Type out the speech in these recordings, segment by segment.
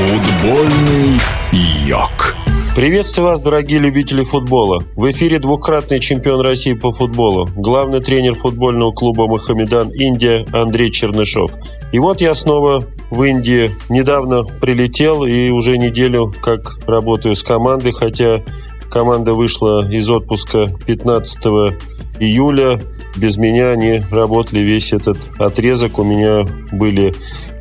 Футбольный йог. Приветствую вас, дорогие любители футбола. В эфире двукратный чемпион России по футболу, главный тренер футбольного клуба «Махамедан Индия» Андрей Чернышов. И вот я снова в Индии. Недавно прилетел и уже неделю как работаю с командой, хотя команда вышла из отпуска 15 июля. Без меня они работали весь этот отрезок. У меня были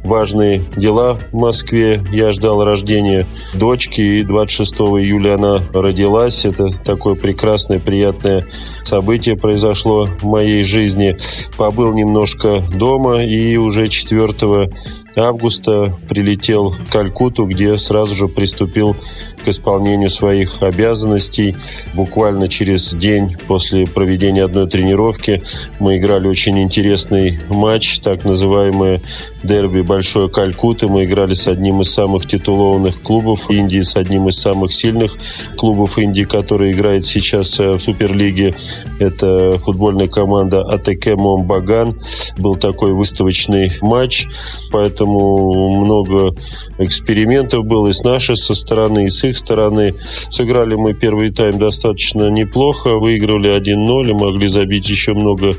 важные дела в Москве. Я ждал рождения дочки, и 26 июля она родилась. Это такое прекрасное, приятное событие произошло в моей жизни. Побыл немножко дома, и уже 4 августа прилетел в Калькуту, где сразу же приступил к исполнению своих обязанностей. Буквально через день после проведения одной тренировки мы играли очень интересный матч, так называемое дерби Большой Калькуты. Мы играли с одним из самых титулованных клубов Индии, с одним из самых сильных клубов Индии, который играет сейчас э, в Суперлиге. Это футбольная команда АТК Момбаган. Был такой выставочный матч, поэтому много экспериментов было и с нашей со стороны, и с их стороны. Сыграли мы первый тайм достаточно неплохо, выигрывали 1-0 и могли забить еще много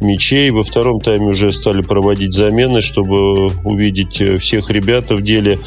мячей. Во втором тайме уже стали проводить замены, чтобы увидеть э, всех ребят в деле.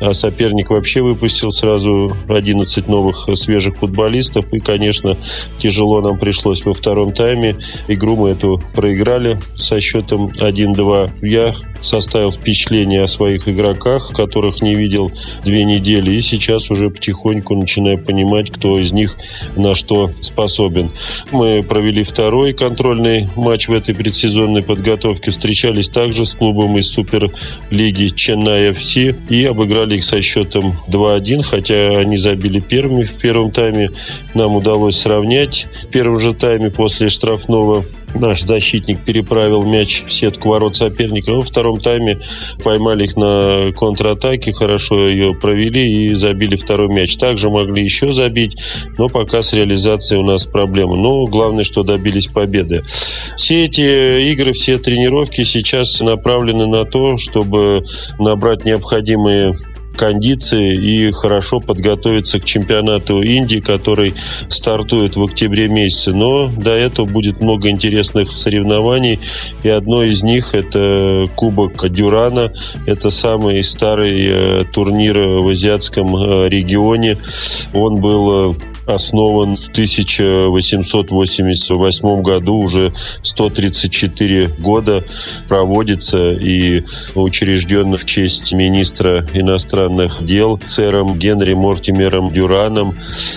А соперник вообще выпустил сразу 11 новых свежих футболистов. И, конечно, тяжело нам пришлось во втором тайме. Игру мы эту проиграли со счетом 1-2. Я составил впечатление о своих игроках, которых не видел две недели. И сейчас уже потихоньку начинаю понимать, кто из них на что способен. Мы провели второй контрольный матч в этой предсезонной подготовке. Встречались также с клубом из Суперлиги Ченнай ФС и обыграли их со счетом 2-1, хотя они забили первыми в первом тайме. Нам удалось сравнять. В первом же тайме после штрафного наш защитник переправил мяч в сетку ворот соперника. Во втором тайме поймали их на контратаке, хорошо ее провели и забили второй мяч. Также могли еще забить, но пока с реализацией у нас проблемы. Но главное, что добились победы. Все эти игры, все тренировки сейчас направлены на то, чтобы набрать необходимые кондиции и хорошо подготовиться к чемпионату Индии, который стартует в октябре месяце. Но до этого будет много интересных соревнований, и одно из них это Кубок Дюрана. Это самый старый э, турнир в азиатском э, регионе. Он был э, основан в 1888 году, уже 134 года проводится и учрежден в честь министра иностранных дел сэром Генри Мортимером Дюраном.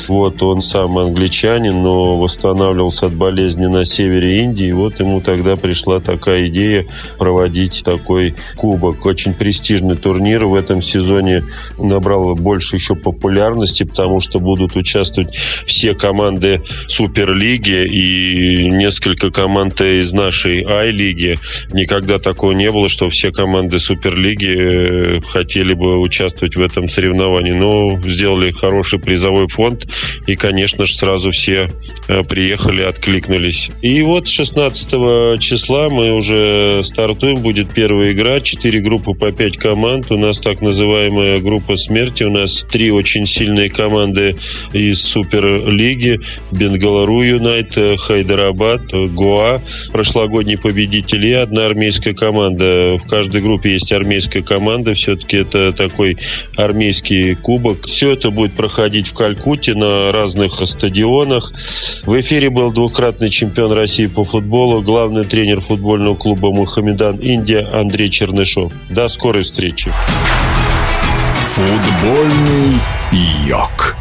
Вот он сам англичанин, но восстанавливался от болезни на севере Индии. Вот ему тогда пришла такая идея проводить такой кубок. Очень престижный турнир в этом сезоне набрал больше еще популярности, потому что будут участвовать все команды Суперлиги и несколько команд из нашей Ай-лиги. Никогда такого не было, что все команды Суперлиги э, хотели бы участвовать в этом соревновании. Но сделали хороший призовой фонд и, конечно же, сразу все э, приехали, откликнулись. И вот 16 числа мы уже стартуем, будет первая игра, четыре группы по пять команд. У нас так называемая группа смерти. У нас три очень сильные команды из Супер лиги. Бенгалару Юнайт, Хайдарабад, Гоа. Прошлогодние победители и одна армейская команда. В каждой группе есть армейская команда. Все-таки это такой армейский кубок. Все это будет проходить в Калькутте на разных стадионах. В эфире был двукратный чемпион России по футболу, главный тренер футбольного клуба Мухаммедан Индия Андрей Чернышов. До скорой встречи. Футбольный йог.